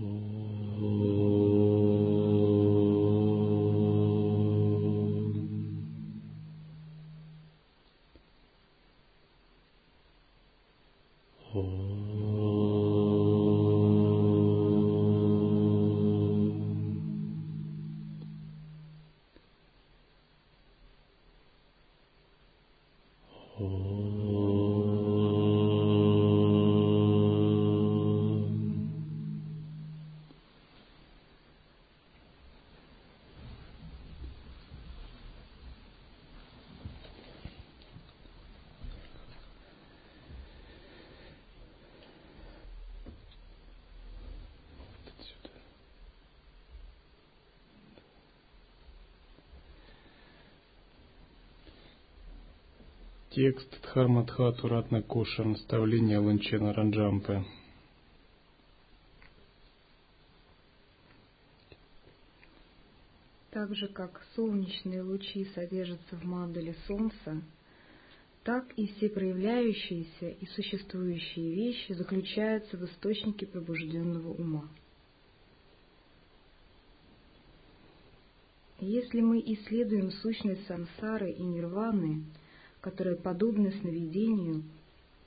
Oh. Текст Дхармадхату Ратна Коша, наставление Ланчена Раджампы. Так же, как солнечные лучи содержатся в мандале Солнца, так и все проявляющиеся и существующие вещи заключаются в источнике пробужденного ума. Если мы исследуем сущность сансары и нирваны – которые подобны сновидению,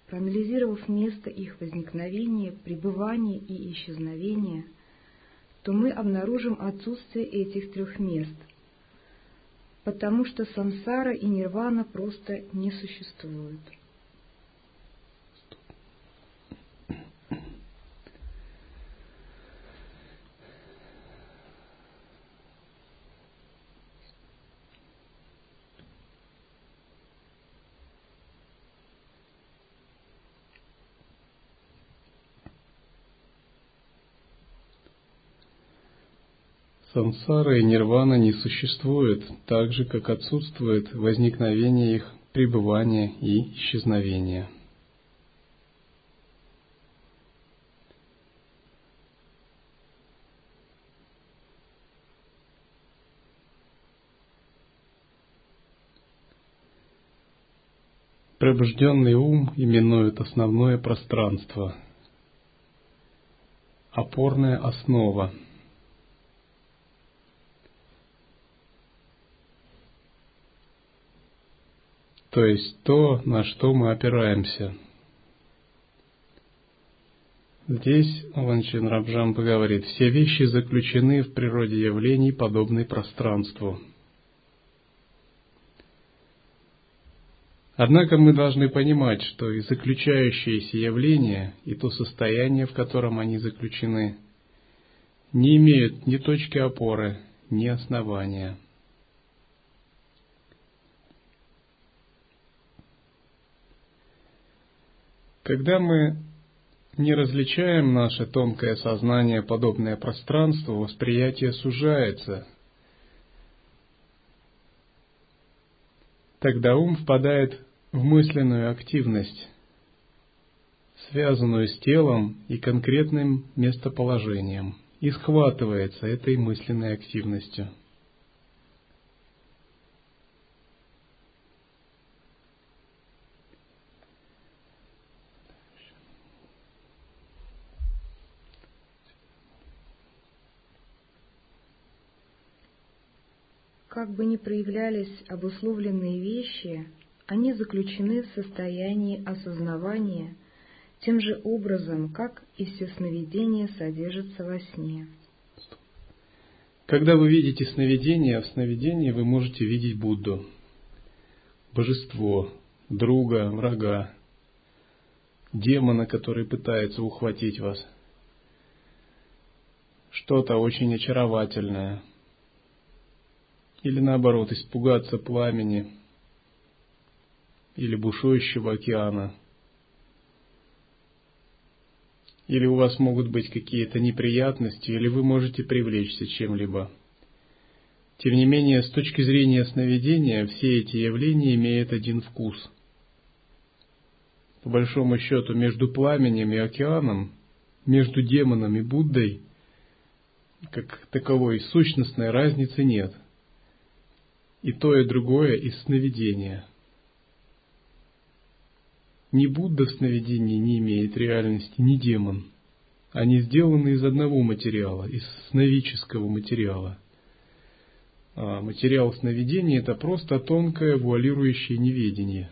проанализировав место их возникновения, пребывания и исчезновения, то мы обнаружим отсутствие этих трех мест, потому что сансара и нирвана просто не существуют. Сансара и нирвана не существуют, так же, как отсутствует возникновение их, пребывание и исчезновение. Пробужденный ум именует основное пространство, опорная основа – то есть то, на что мы опираемся. Здесь Ланчин Рабжампа говорит, все вещи заключены в природе явлений, подобной пространству. Однако мы должны понимать, что и заключающиеся явления, и то состояние, в котором они заключены, не имеют ни точки опоры, ни основания – Когда мы не различаем наше тонкое сознание, подобное пространству, восприятие сужается. Тогда ум впадает в мысленную активность, связанную с телом и конкретным местоположением, и схватывается этой мысленной активностью – Как бы ни проявлялись обусловленные вещи, они заключены в состоянии осознавания тем же образом, как и все сновидения содержатся во сне. Когда вы видите сновидение, в сновидении вы можете видеть Будду, божество, друга, врага, демона, который пытается ухватить вас, что-то очень очаровательное – или наоборот, испугаться пламени или бушующего океана. Или у вас могут быть какие-то неприятности, или вы можете привлечься чем-либо. Тем не менее, с точки зрения сновидения, все эти явления имеют один вкус. По большому счету, между пламенем и океаном, между демоном и Буддой, как таковой сущностной разницы нет – и то, и другое из сновидения. Ни Будда в сновидении не имеет реальности, ни демон. Они сделаны из одного материала, из сновидческого материала. А материал сновидения – это просто тонкое вуалирующее неведение.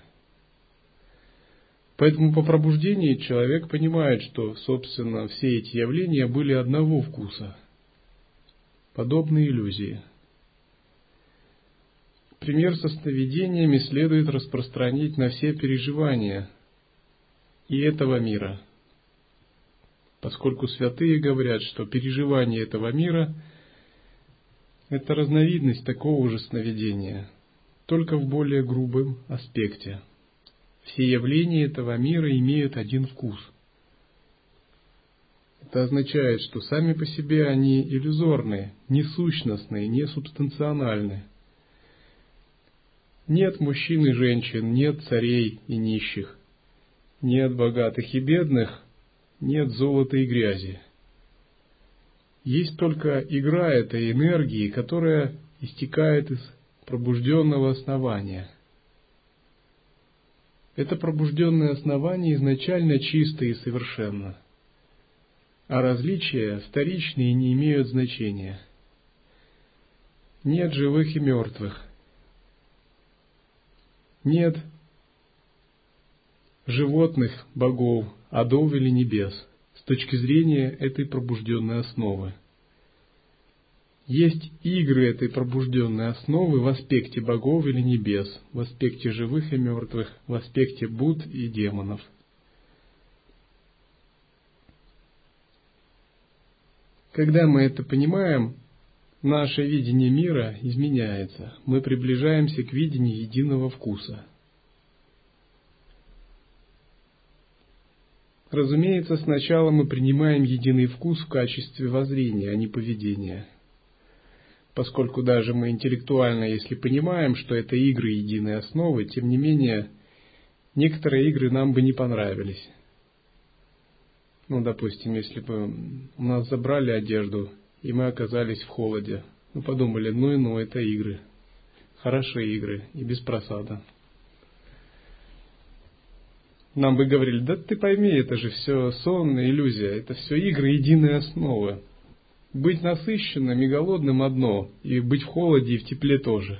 Поэтому по пробуждении человек понимает, что, собственно, все эти явления были одного вкуса, подобные иллюзии. Пример со сновидениями следует распространить на все переживания и этого мира – поскольку святые говорят, что переживание этого мира – это разновидность такого же сновидения, только в более грубом аспекте. Все явления этого мира имеют один вкус. Это означает, что сами по себе они иллюзорные, несущностные, несубстанциональные. Нет мужчин и женщин, нет царей и нищих, нет богатых и бедных – нет золота и грязи. Есть только игра этой энергии, которая истекает из пробужденного основания. Это пробужденное основание изначально чисто и совершенно, а различия вторичные не имеют значения. Нет живых и мертвых. Нет животных, богов, адов или небес, с точки зрения этой пробужденной основы. Есть игры этой пробужденной основы в аспекте богов или небес, в аспекте живых и мертвых, в аспекте Буд и демонов. Когда мы это понимаем, наше видение мира изменяется. Мы приближаемся к видению единого вкуса – Разумеется, сначала мы принимаем единый вкус в качестве воззрения, а не поведения. Поскольку даже мы интеллектуально, если понимаем, что это игры единой основы, тем не менее, некоторые игры нам бы не понравились. Ну, допустим, если бы у нас забрали одежду, и мы оказались в холоде, мы подумали, ну и ну, это игры. Хорошие игры и без просада нам бы говорили, да ты пойми, это же все сон, иллюзия, это все игры единой основы. Быть насыщенным и голодным одно, и быть в холоде и в тепле тоже.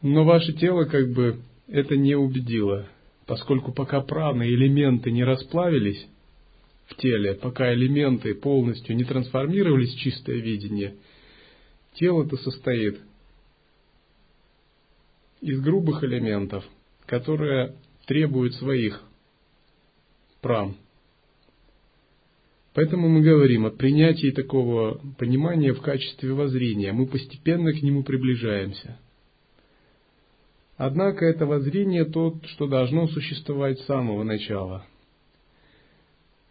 Но ваше тело как бы это не убедило, поскольку пока праны, элементы не расплавились в теле, пока элементы полностью не трансформировались в чистое видение, тело-то состоит из грубых элементов, которые требует своих прам. Поэтому мы говорим о принятии такого понимания в качестве воззрения. Мы постепенно к нему приближаемся. Однако это воззрение то, что должно существовать с самого начала.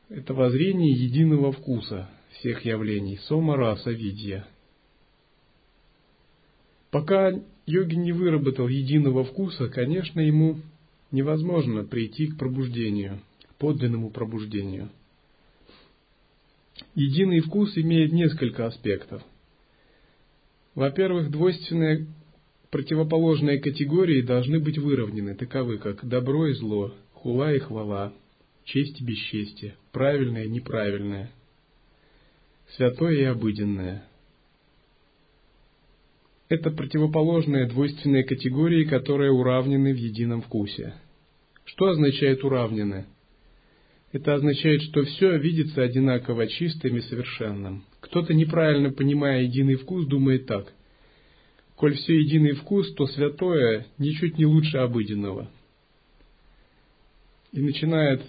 Это воззрение единого вкуса всех явлений, сома раса видья. Пока йоги не выработал единого вкуса, конечно, ему невозможно прийти к пробуждению, подлинному пробуждению. Единый вкус имеет несколько аспектов. Во-первых, двойственные противоположные категории должны быть выровнены, таковы как добро и зло, хула и хвала, честь и бесчестие, правильное и неправильное, святое и обыденное. Это противоположные двойственные категории, которые уравнены в едином вкусе – что означает уравнены? Это означает, что все видится одинаково чистым и совершенным. Кто-то, неправильно понимая единый вкус, думает так. Коль все единый вкус, то святое ничуть не лучше обыденного. И начинает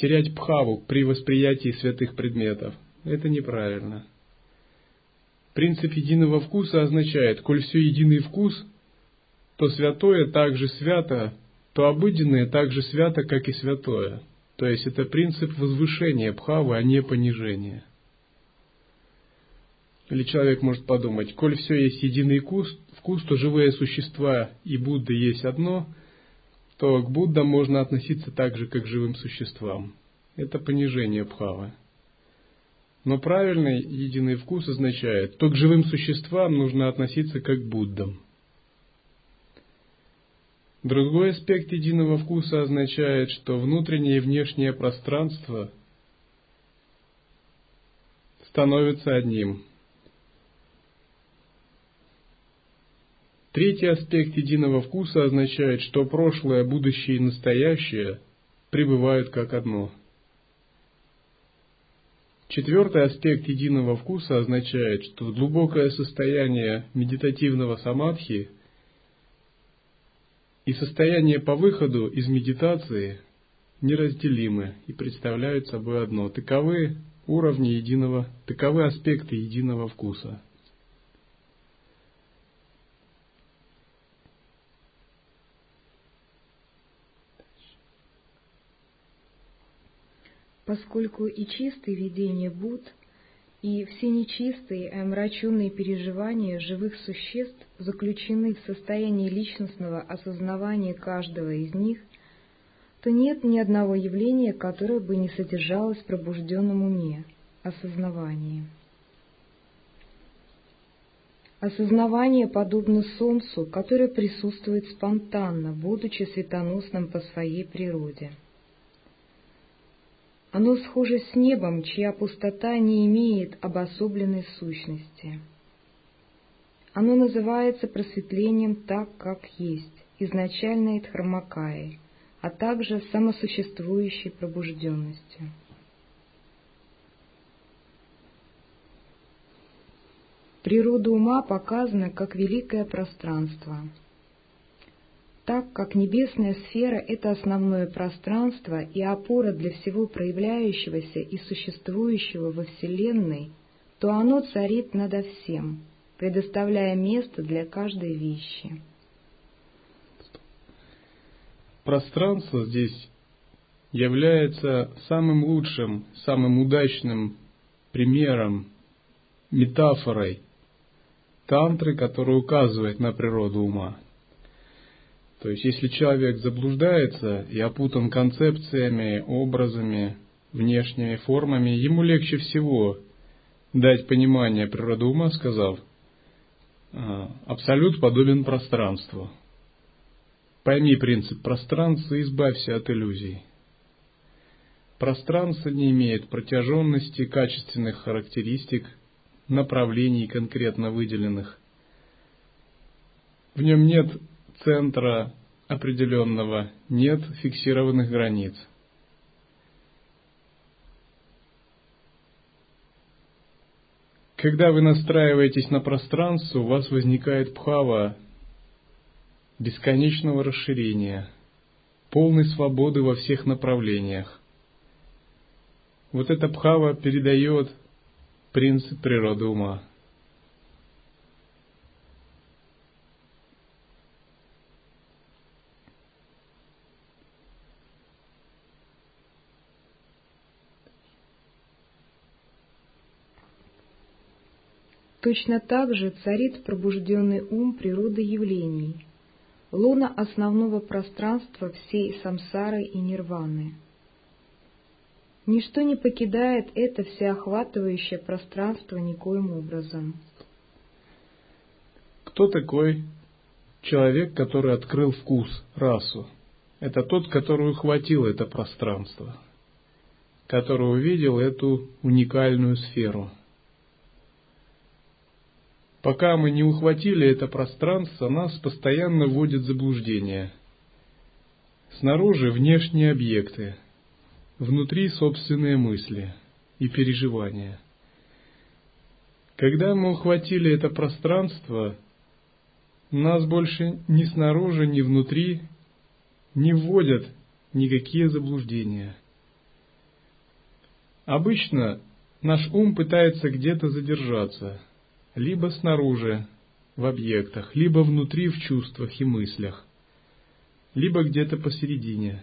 терять пхаву при восприятии святых предметов. Это неправильно. Принцип единого вкуса означает, коль все единый вкус, то святое также свято то обыденное так же свято, как и святое. То есть это принцип возвышения бхавы, а не понижения. Или человек может подумать, коль все есть единый вкус, вкус, то живые существа и Будда есть одно, то к Буддам можно относиться так же, как к живым существам. Это понижение бхавы. Но правильный единый вкус означает, то к живым существам нужно относиться как к Буддам – Другой аспект единого вкуса означает, что внутреннее и внешнее пространство становится одним. Третий аспект единого вкуса означает, что прошлое, будущее и настоящее пребывают как одно. Четвертый аспект единого вкуса означает, что глубокое состояние медитативного самадхи и состояние по выходу из медитации неразделимы и представляют собой одно. Таковы уровни единого, таковы аспекты единого вкуса – поскольку и чистые видения Буд, и все нечистые и омраченные переживания живых существ заключены в состоянии личностного осознавания каждого из них, то нет ни одного явления, которое бы не содержалось в пробужденном уме, осознавании. Осознавание подобно солнцу, которое присутствует спонтанно, будучи светоносным по своей природе – оно схоже с небом, чья пустота не имеет обособленной сущности. Оно называется просветлением так, как есть, изначальной Дхармакаей, а также самосуществующей пробужденностью. Природа ума показана как великое пространство — так как небесная сфера — это основное пространство и опора для всего проявляющегося и существующего во Вселенной, то оно царит надо всем, предоставляя место для каждой вещи. Пространство здесь является самым лучшим, самым удачным примером, метафорой тантры, которая указывает на природу ума. То есть, если человек заблуждается и опутан концепциями, образами, внешними формами, ему легче всего дать понимание природы ума, сказав, «А, абсолют подобен пространству. Пойми принцип пространства и избавься от иллюзий. Пространство не имеет протяженности, качественных характеристик, направлений конкретно выделенных. В нем нет центра определенного, нет фиксированных границ. Когда вы настраиваетесь на пространство, у вас возникает пхава бесконечного расширения, полной свободы во всех направлениях. Вот эта пхава передает принцип природы ума. Точно так же царит пробужденный ум природы явлений, луна основного пространства всей самсары и нирваны. Ничто не покидает это всеохватывающее пространство никоим образом. Кто такой человек, который открыл вкус, расу? Это тот, который ухватил это пространство, который увидел эту уникальную сферу – Пока мы не ухватили это пространство, нас постоянно вводит заблуждение. Снаружи внешние объекты, внутри собственные мысли и переживания. Когда мы ухватили это пространство, нас больше ни снаружи, ни внутри не вводят никакие заблуждения. Обычно наш ум пытается где-то задержаться – либо снаружи, в объектах, либо внутри в чувствах и мыслях, либо где-то посередине.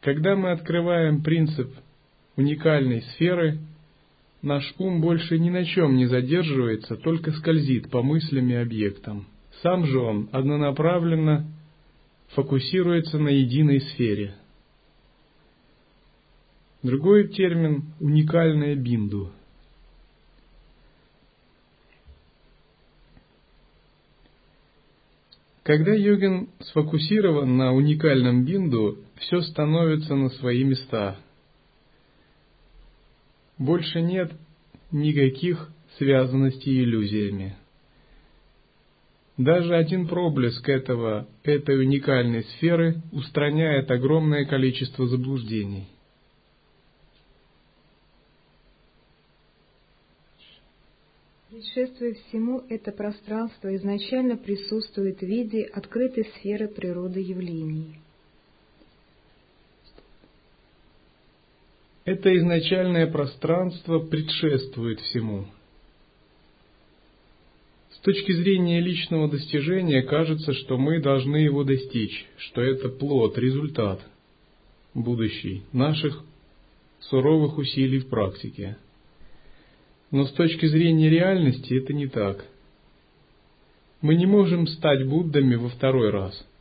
Когда мы открываем принцип уникальной сферы, наш ум больше ни на чем не задерживается, только скользит по мыслям и объектам. Сам же он однонаправленно фокусируется на единой сфере. Другой термин – уникальная бинду – Когда йогин сфокусирован на уникальном бинду, все становится на свои места. больше нет никаких связанностей иллюзиями. Даже один проблеск этого, этой уникальной сферы устраняет огромное количество заблуждений. Предшествуя всему, это пространство изначально присутствует в виде открытой сферы природы явлений. Это изначальное пространство предшествует всему. С точки зрения личного достижения кажется, что мы должны его достичь, что это плод, результат будущий наших суровых усилий в практике. Но с точки зрения реальности это не так. Мы не можем стать Буддами во второй раз –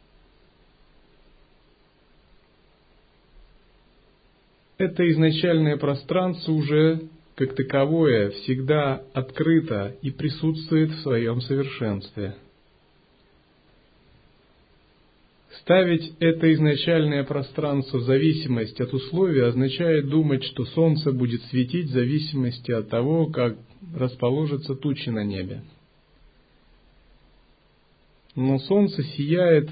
это изначальное пространство уже как таковое всегда открыто и присутствует в своем совершенстве. Ставить это изначальное пространство в зависимость от условий означает думать, что Солнце будет светить в зависимости от того, как расположатся тучи на небе. Но Солнце сияет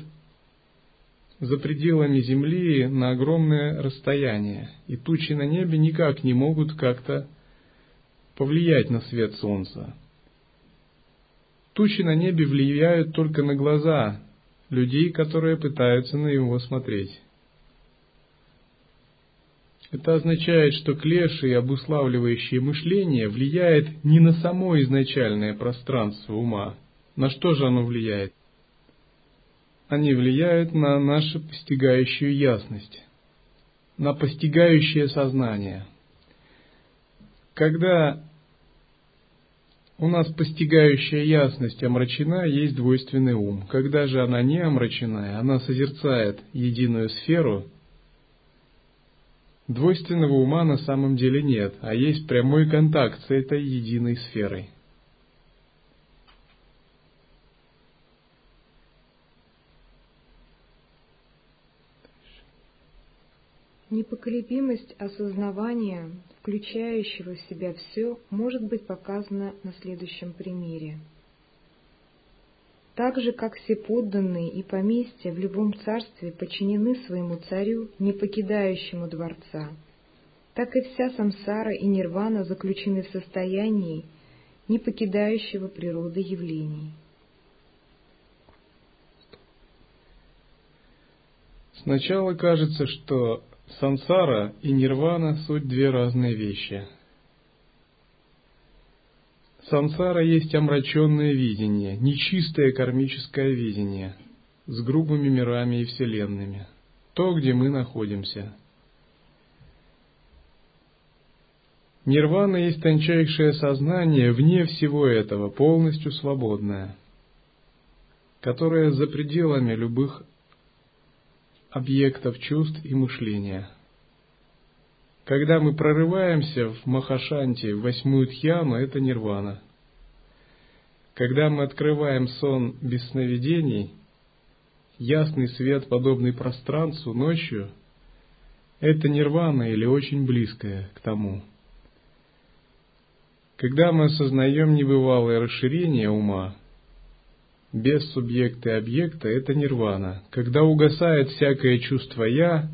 за пределами Земли на огромное расстояние, и тучи на небе никак не могут как-то повлиять на свет Солнца. Тучи на небе влияют только на глаза людей, которые пытаются на него смотреть. Это означает, что клеши и обуславливающее мышление влияет не на само изначальное пространство ума. На что же оно влияет? они влияют на нашу постигающую ясность, на постигающее сознание. Когда у нас постигающая ясность омрачена, есть двойственный ум. Когда же она не омрачена, она созерцает единую сферу, двойственного ума на самом деле нет, а есть прямой контакт с этой единой сферой. Непоколебимость осознавания, включающего в себя все, может быть показана на следующем примере. Так же, как все подданные и поместья в любом царстве подчинены своему царю, не покидающему дворца, так и вся самсара и нирвана заключены в состоянии, не покидающего природы явлений. Сначала кажется, что Сансара и нирвана – суть две разные вещи. Сансара есть омраченное видение, нечистое кармическое видение, с грубыми мирами и вселенными, то, где мы находимся. Нирвана есть тончайшее сознание вне всего этого, полностью свободное, которое за пределами любых объектов чувств и мышления. Когда мы прорываемся в Махашанти, в восьмую тхьяну, это нирвана. Когда мы открываем сон без сновидений, ясный свет, подобный пространству ночью, это нирвана или очень близкое к тому. Когда мы осознаем небывалое расширение ума, без субъекта и объекта – это нирвана. Когда угасает всякое чувство «я»,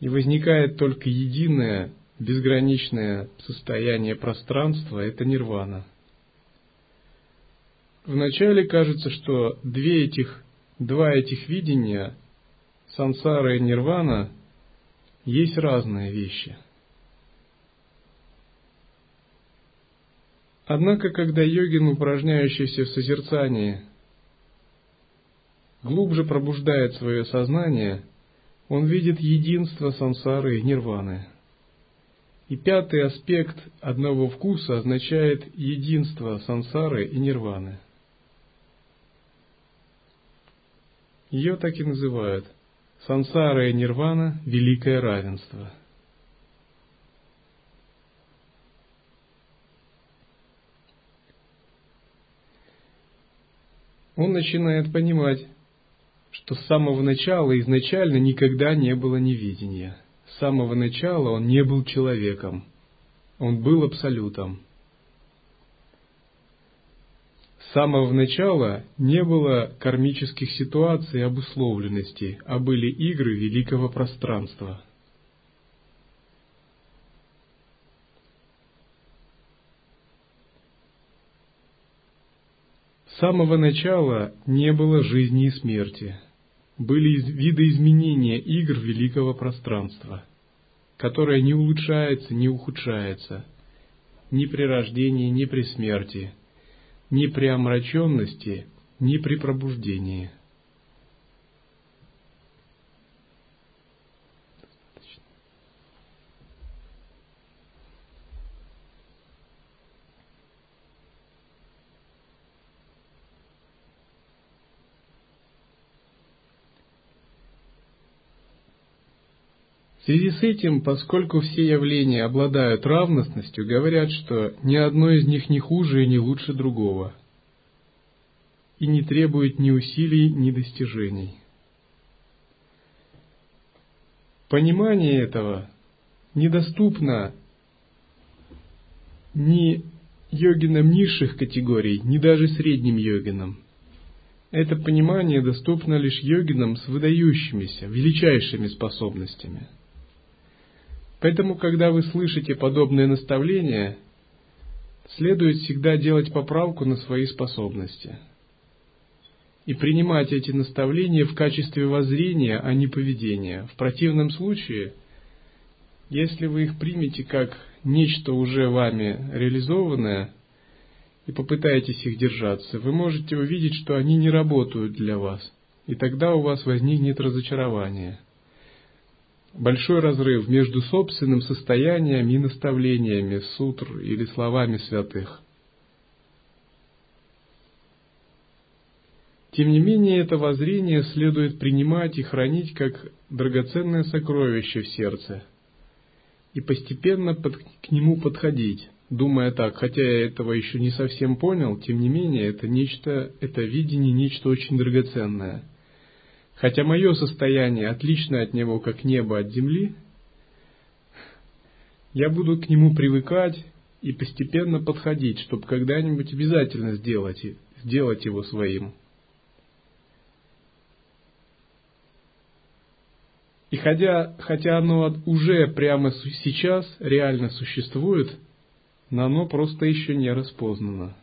и возникает только единое, безграничное состояние пространства – это нирвана. Вначале кажется, что две этих, два этих видения, сансара и нирвана, есть разные вещи. Однако, когда йогин, упражняющийся в созерцании, глубже пробуждает свое сознание, он видит единство сансары и нирваны. И пятый аспект одного вкуса означает единство сансары и нирваны. Ее так и называют сансара и нирвана – великое равенство. Он начинает понимать, что с самого начала изначально никогда не было невидения. С самого начала он не был человеком. Он был абсолютом. С самого начала не было кармических ситуаций и обусловленностей, а были игры великого пространства. С самого начала не было жизни и смерти. Были виды изменения игр великого пространства, которое не улучшается, не ухудшается, ни при рождении, ни при смерти – ни при омраченности, ни при пробуждении. Связи с этим, поскольку все явления обладают равностностью, говорят, что ни одно из них не хуже и не лучше другого, и не требует ни усилий, ни достижений. Понимание этого недоступно ни йогинам низших категорий, ни даже средним йогинам. Это понимание доступно лишь йогинам с выдающимися, величайшими способностями – Поэтому, когда вы слышите подобные наставления, следует всегда делать поправку на свои способности и принимать эти наставления в качестве воззрения, а не поведения. В противном случае, если вы их примете как нечто уже вами реализованное и попытаетесь их держаться, вы можете увидеть, что они не работают для вас, и тогда у вас возникнет разочарование – большой разрыв между собственным состоянием и наставлениями сутр или словами святых. Тем не менее, это воззрение следует принимать и хранить как драгоценное сокровище в сердце и постепенно под, к нему подходить, думая так, хотя я этого еще не совсем понял, тем не менее, это нечто, это видение нечто очень драгоценное – Хотя мое состояние отлично от него, как небо от земли, я буду к нему привыкать и постепенно подходить, чтобы когда-нибудь обязательно сделать, сделать его своим. И хотя, хотя оно уже прямо сейчас реально существует, но оно просто еще не распознано.